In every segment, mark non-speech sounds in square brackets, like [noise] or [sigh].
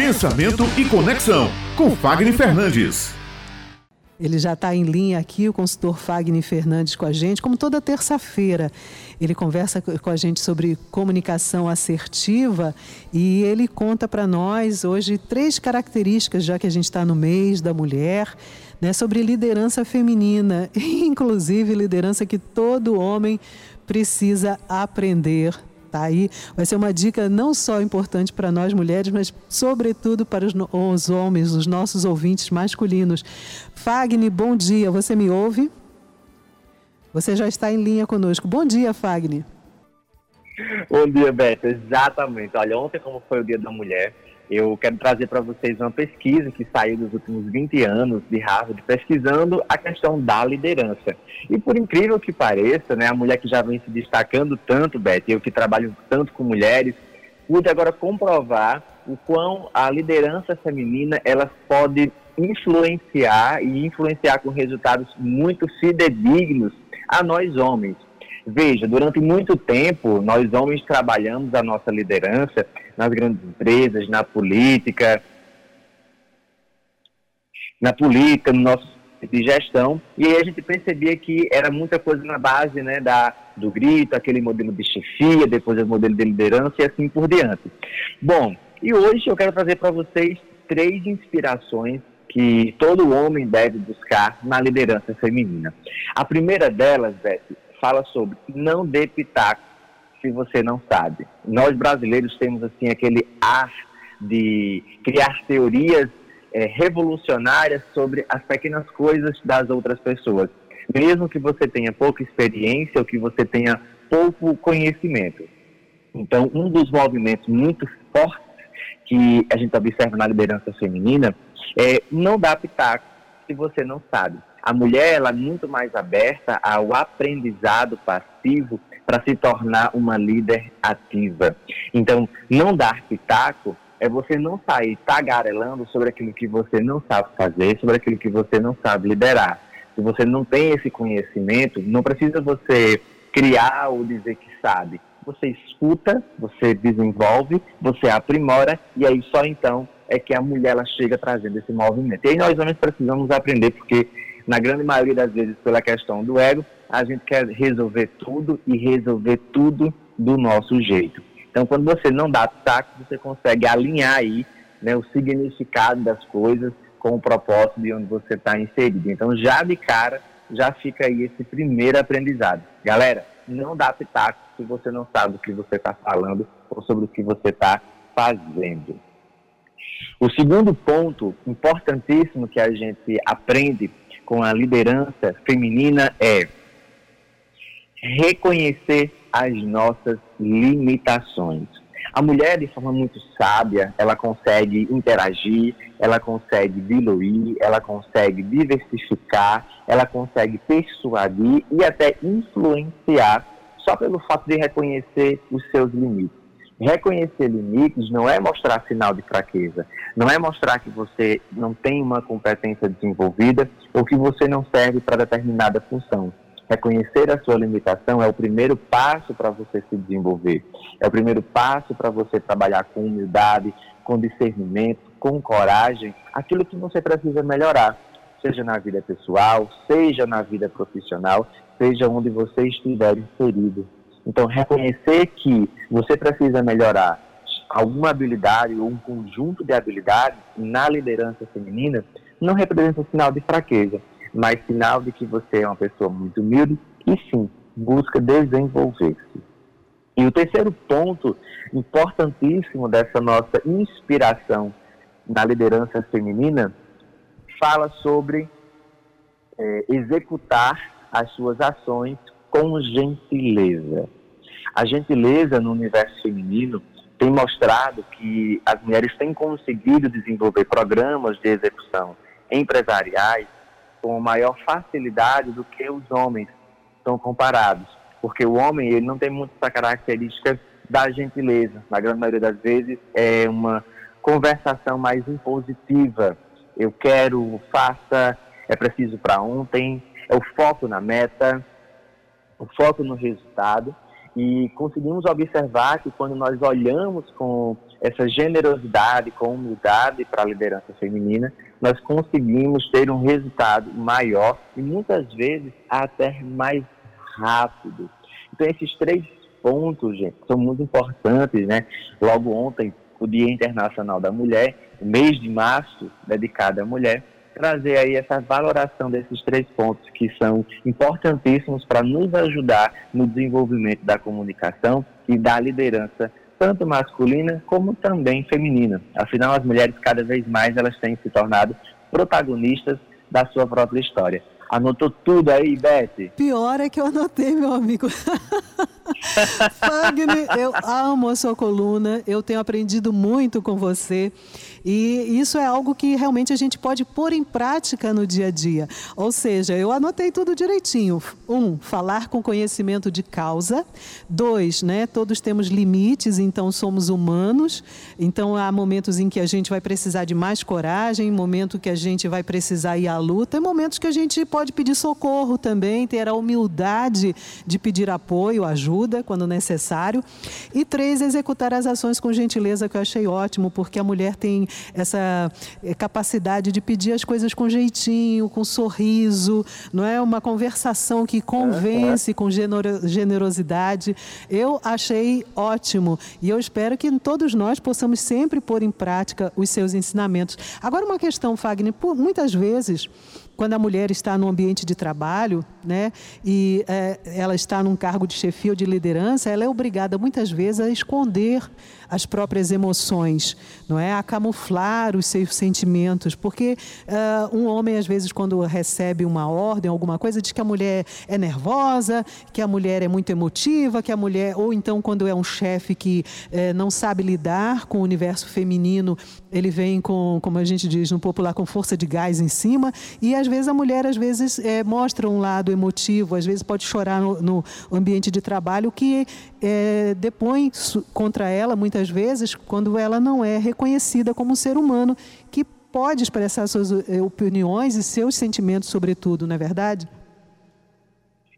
Pensamento e Conexão, com Fagner Fernandes. Ele já está em linha aqui, o consultor Fagner Fernandes com a gente, como toda terça-feira. Ele conversa com a gente sobre comunicação assertiva e ele conta para nós hoje três características, já que a gente está no mês da mulher, né, sobre liderança feminina, [laughs] inclusive liderança que todo homem precisa aprender Tá aí, vai ser uma dica não só importante para nós mulheres, mas sobretudo para os, os homens, os nossos ouvintes masculinos. Fagner, bom dia, você me ouve? Você já está em linha conosco. Bom dia, Fagner. Bom dia, Beto. Exatamente. Olha, ontem, como foi o Dia da Mulher, eu quero trazer para vocês uma pesquisa que saiu dos últimos 20 anos de Harvard, pesquisando a questão da liderança. E por incrível que pareça, né, a mulher que já vem se destacando tanto, Beth, eu que trabalho tanto com mulheres, pude agora comprovar o quão a liderança feminina ela pode influenciar e influenciar com resultados muito fidedignos a nós homens. Veja, durante muito tempo, nós homens trabalhamos a nossa liderança nas grandes empresas, na política, na política, no nosso de gestão, e aí a gente percebia que era muita coisa na base né, da, do grito, aquele modelo de chefia, depois o modelo de liderança e assim por diante. Bom, e hoje eu quero trazer para vocês três inspirações que todo homem deve buscar na liderança feminina. A primeira delas, Beth, fala sobre não dê pitaco se você não sabe. Nós brasileiros temos assim aquele ar de criar teorias é, revolucionárias sobre as pequenas coisas das outras pessoas, mesmo que você tenha pouca experiência ou que você tenha pouco conhecimento. Então, um dos movimentos muito fortes que a gente observa na liderança feminina é não dar pitaco se você não sabe. A mulher ela é muito mais aberta ao aprendizado passivo para se tornar uma líder ativa. Então, não dar pitaco é você não sair tagarelando sobre aquilo que você não sabe fazer, sobre aquilo que você não sabe liderar. Se você não tem esse conhecimento, não precisa você criar ou dizer que sabe. Você escuta, você desenvolve, você aprimora e aí só então é que a mulher ela chega trazendo esse movimento. E aí nós homens precisamos aprender porque na grande maioria das vezes, pela questão do ego, a gente quer resolver tudo e resolver tudo do nosso jeito. Então, quando você não dá taco, você consegue alinhar aí né, o significado das coisas com o propósito de onde você está inserido. Então, já de cara, já fica aí esse primeiro aprendizado. Galera, não dá pitaco se você não sabe o que você está falando ou sobre o que você está fazendo. O segundo ponto importantíssimo que a gente aprende com a liderança feminina é reconhecer as nossas limitações. A mulher, de forma muito sábia, ela consegue interagir, ela consegue diluir, ela consegue diversificar, ela consegue persuadir e até influenciar só pelo fato de reconhecer os seus limites. Reconhecer limites não é mostrar sinal de fraqueza, não é mostrar que você não tem uma competência desenvolvida ou que você não serve para determinada função. Reconhecer a sua limitação é o primeiro passo para você se desenvolver, é o primeiro passo para você trabalhar com humildade, com discernimento, com coragem, aquilo que você precisa melhorar, seja na vida pessoal, seja na vida profissional, seja onde você estiver inserido. Então, reconhecer que você precisa melhorar alguma habilidade ou um conjunto de habilidades na liderança feminina não representa um sinal de fraqueza, mas sinal de que você é uma pessoa muito humilde e sim, busca desenvolver-se. E o terceiro ponto importantíssimo dessa nossa inspiração na liderança feminina fala sobre é, executar as suas ações com gentileza. A gentileza no universo feminino tem mostrado que as mulheres têm conseguido desenvolver programas de execução empresariais com maior facilidade do que os homens estão comparados. Porque o homem ele não tem muito essa característica da gentileza. Na grande maioria das vezes é uma conversação mais impositiva. Eu quero, faça, é preciso para ontem, é o foco na meta, o foco no resultado e conseguimos observar que quando nós olhamos com essa generosidade com humildade para a liderança feminina, nós conseguimos ter um resultado maior e muitas vezes até mais rápido. Então esses três pontos, gente, são muito importantes, né? Logo ontem, o Dia Internacional da Mulher, o mês de março dedicado à mulher, trazer aí essa valoração desses três pontos que são importantíssimos para nos ajudar no desenvolvimento da comunicação e da liderança tanto masculina como também feminina. Afinal, as mulheres cada vez mais elas têm se tornado protagonistas da sua própria história. Anotou tudo aí, Beth? Pior é que eu anotei, meu amigo. [laughs] Fagner, eu amo a sua coluna, eu tenho aprendido muito com você. E isso é algo que realmente a gente pode pôr em prática no dia a dia. Ou seja, eu anotei tudo direitinho. Um, falar com conhecimento de causa. Dois, né, todos temos limites, então somos humanos. Então há momentos em que a gente vai precisar de mais coragem, momento que a gente vai precisar ir à luta, e momentos que a gente pode pedir socorro também, ter a humildade de pedir apoio, ajuda quando necessário. E três, executar as ações com gentileza, que eu achei ótimo, porque a mulher tem essa eh, capacidade de pedir as coisas com jeitinho, com sorriso, não é uma conversação que convence com generosidade. Eu achei ótimo e eu espero que todos nós possamos sempre pôr em prática os seus ensinamentos. Agora uma questão, Fagner, por muitas vezes quando a mulher está no ambiente de trabalho, né, e é, ela está num cargo de chefia ou de liderança, ela é obrigada muitas vezes a esconder as próprias emoções, não é, a camuflar os seus sentimentos, porque uh, um homem às vezes quando recebe uma ordem, alguma coisa, diz que a mulher é nervosa, que a mulher é muito emotiva, que a mulher, ou então quando é um chefe que eh, não sabe lidar com o universo feminino, ele vem com, como a gente diz no popular, com força de gás em cima, e às vezes a mulher às vezes é, mostra um lado emotivo, às vezes pode chorar no, no ambiente de trabalho, que é, depõe contra ela muitas vezes quando ela não é reconhecida como um ser humano que pode expressar suas eh, opiniões e seus sentimentos, sobretudo, não é verdade?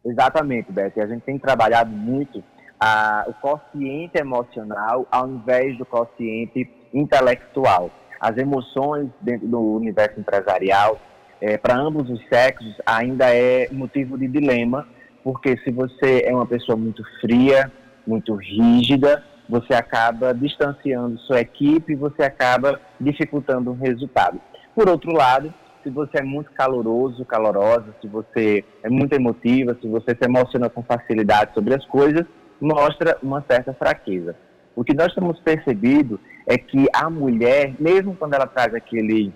Exatamente, Beth. A gente tem trabalhado muito a, o consciente emocional ao invés do consciente intelectual. As emoções dentro do universo empresarial, é, para ambos os sexos, ainda é motivo de dilema, porque se você é uma pessoa muito fria, muito rígida, você acaba distanciando sua equipe, você acaba dificultando o resultado. Por outro lado, se você é muito caloroso, calorosa, se você é muito emotiva, se você se emociona com facilidade sobre as coisas, mostra uma certa fraqueza. O que nós temos percebido é que a mulher, mesmo quando ela traz aquele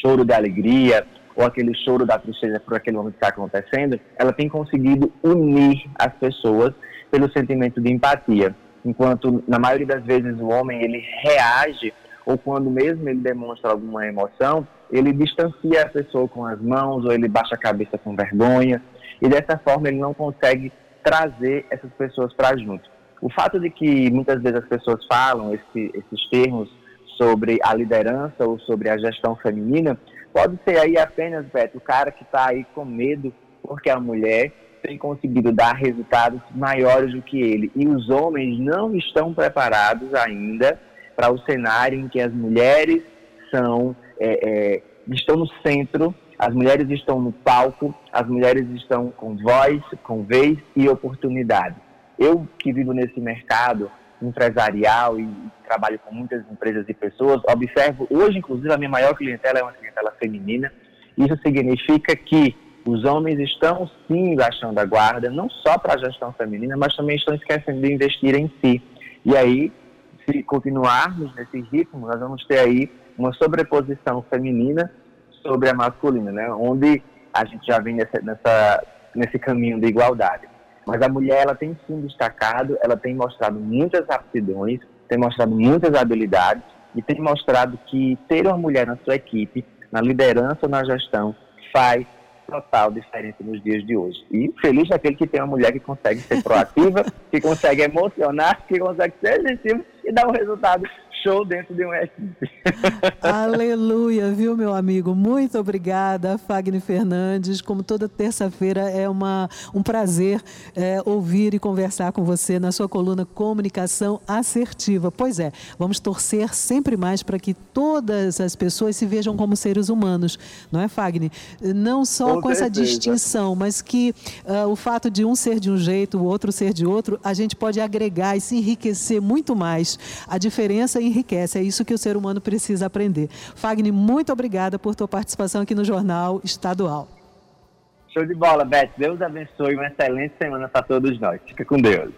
choro de alegria ou aquele choro da tristeza por aquele momento que está acontecendo, ela tem conseguido unir as pessoas pelo sentimento de empatia. Enquanto, na maioria das vezes, o homem ele reage, ou quando mesmo ele demonstra alguma emoção, ele distancia a pessoa com as mãos, ou ele baixa a cabeça com vergonha, e dessa forma ele não consegue trazer essas pessoas para junto. O fato de que muitas vezes as pessoas falam esse, esses termos sobre a liderança ou sobre a gestão feminina, pode ser aí apenas, Beto, o cara que está aí com medo porque a mulher tem conseguido dar resultados maiores do que ele. E os homens não estão preparados ainda para o cenário em que as mulheres são, é, é, estão no centro, as mulheres estão no palco, as mulheres estão com voz, com vez e oportunidade. Eu que vivo nesse mercado empresarial e trabalho com muitas empresas e pessoas, observo hoje, inclusive, a minha maior clientela é uma clientela feminina. Isso significa que os homens estão sim baixando a guarda, não só para a gestão feminina, mas também estão esquecendo de investir em si. E aí, se continuarmos nesse ritmo, nós vamos ter aí uma sobreposição feminina sobre a masculina, né? onde a gente já vem nessa, nessa, nesse caminho de igualdade. Mas a mulher ela tem sim destacado, ela tem mostrado muitas aptidões, tem mostrado muitas habilidades e tem mostrado que ter uma mulher na sua equipe, na liderança ou na gestão, faz total diferença nos dias de hoje. E feliz daquele que tem uma mulher que consegue ser proativa, que consegue emocionar, que consegue ser gentil e dar um resultado show dentro de um equipe. [laughs] Aleluia, viu, meu amigo? Muito obrigada, Fagner Fernandes. Como toda terça-feira, é uma, um prazer é, ouvir e conversar com você na sua coluna Comunicação Assertiva. Pois é, vamos torcer sempre mais para que todas as pessoas se vejam como seres humanos, não é, Fagner? Não só com, com essa distinção, mas que uh, o fato de um ser de um jeito, o outro ser de outro, a gente pode agregar e se enriquecer muito mais. A diferença enriquece, é isso que o ser humano precisa aprender. Fagner, muito obrigada por tua participação aqui no Jornal Estadual. Show de bola, Beth. Deus abençoe. Uma excelente semana para todos nós. Fica com Deus.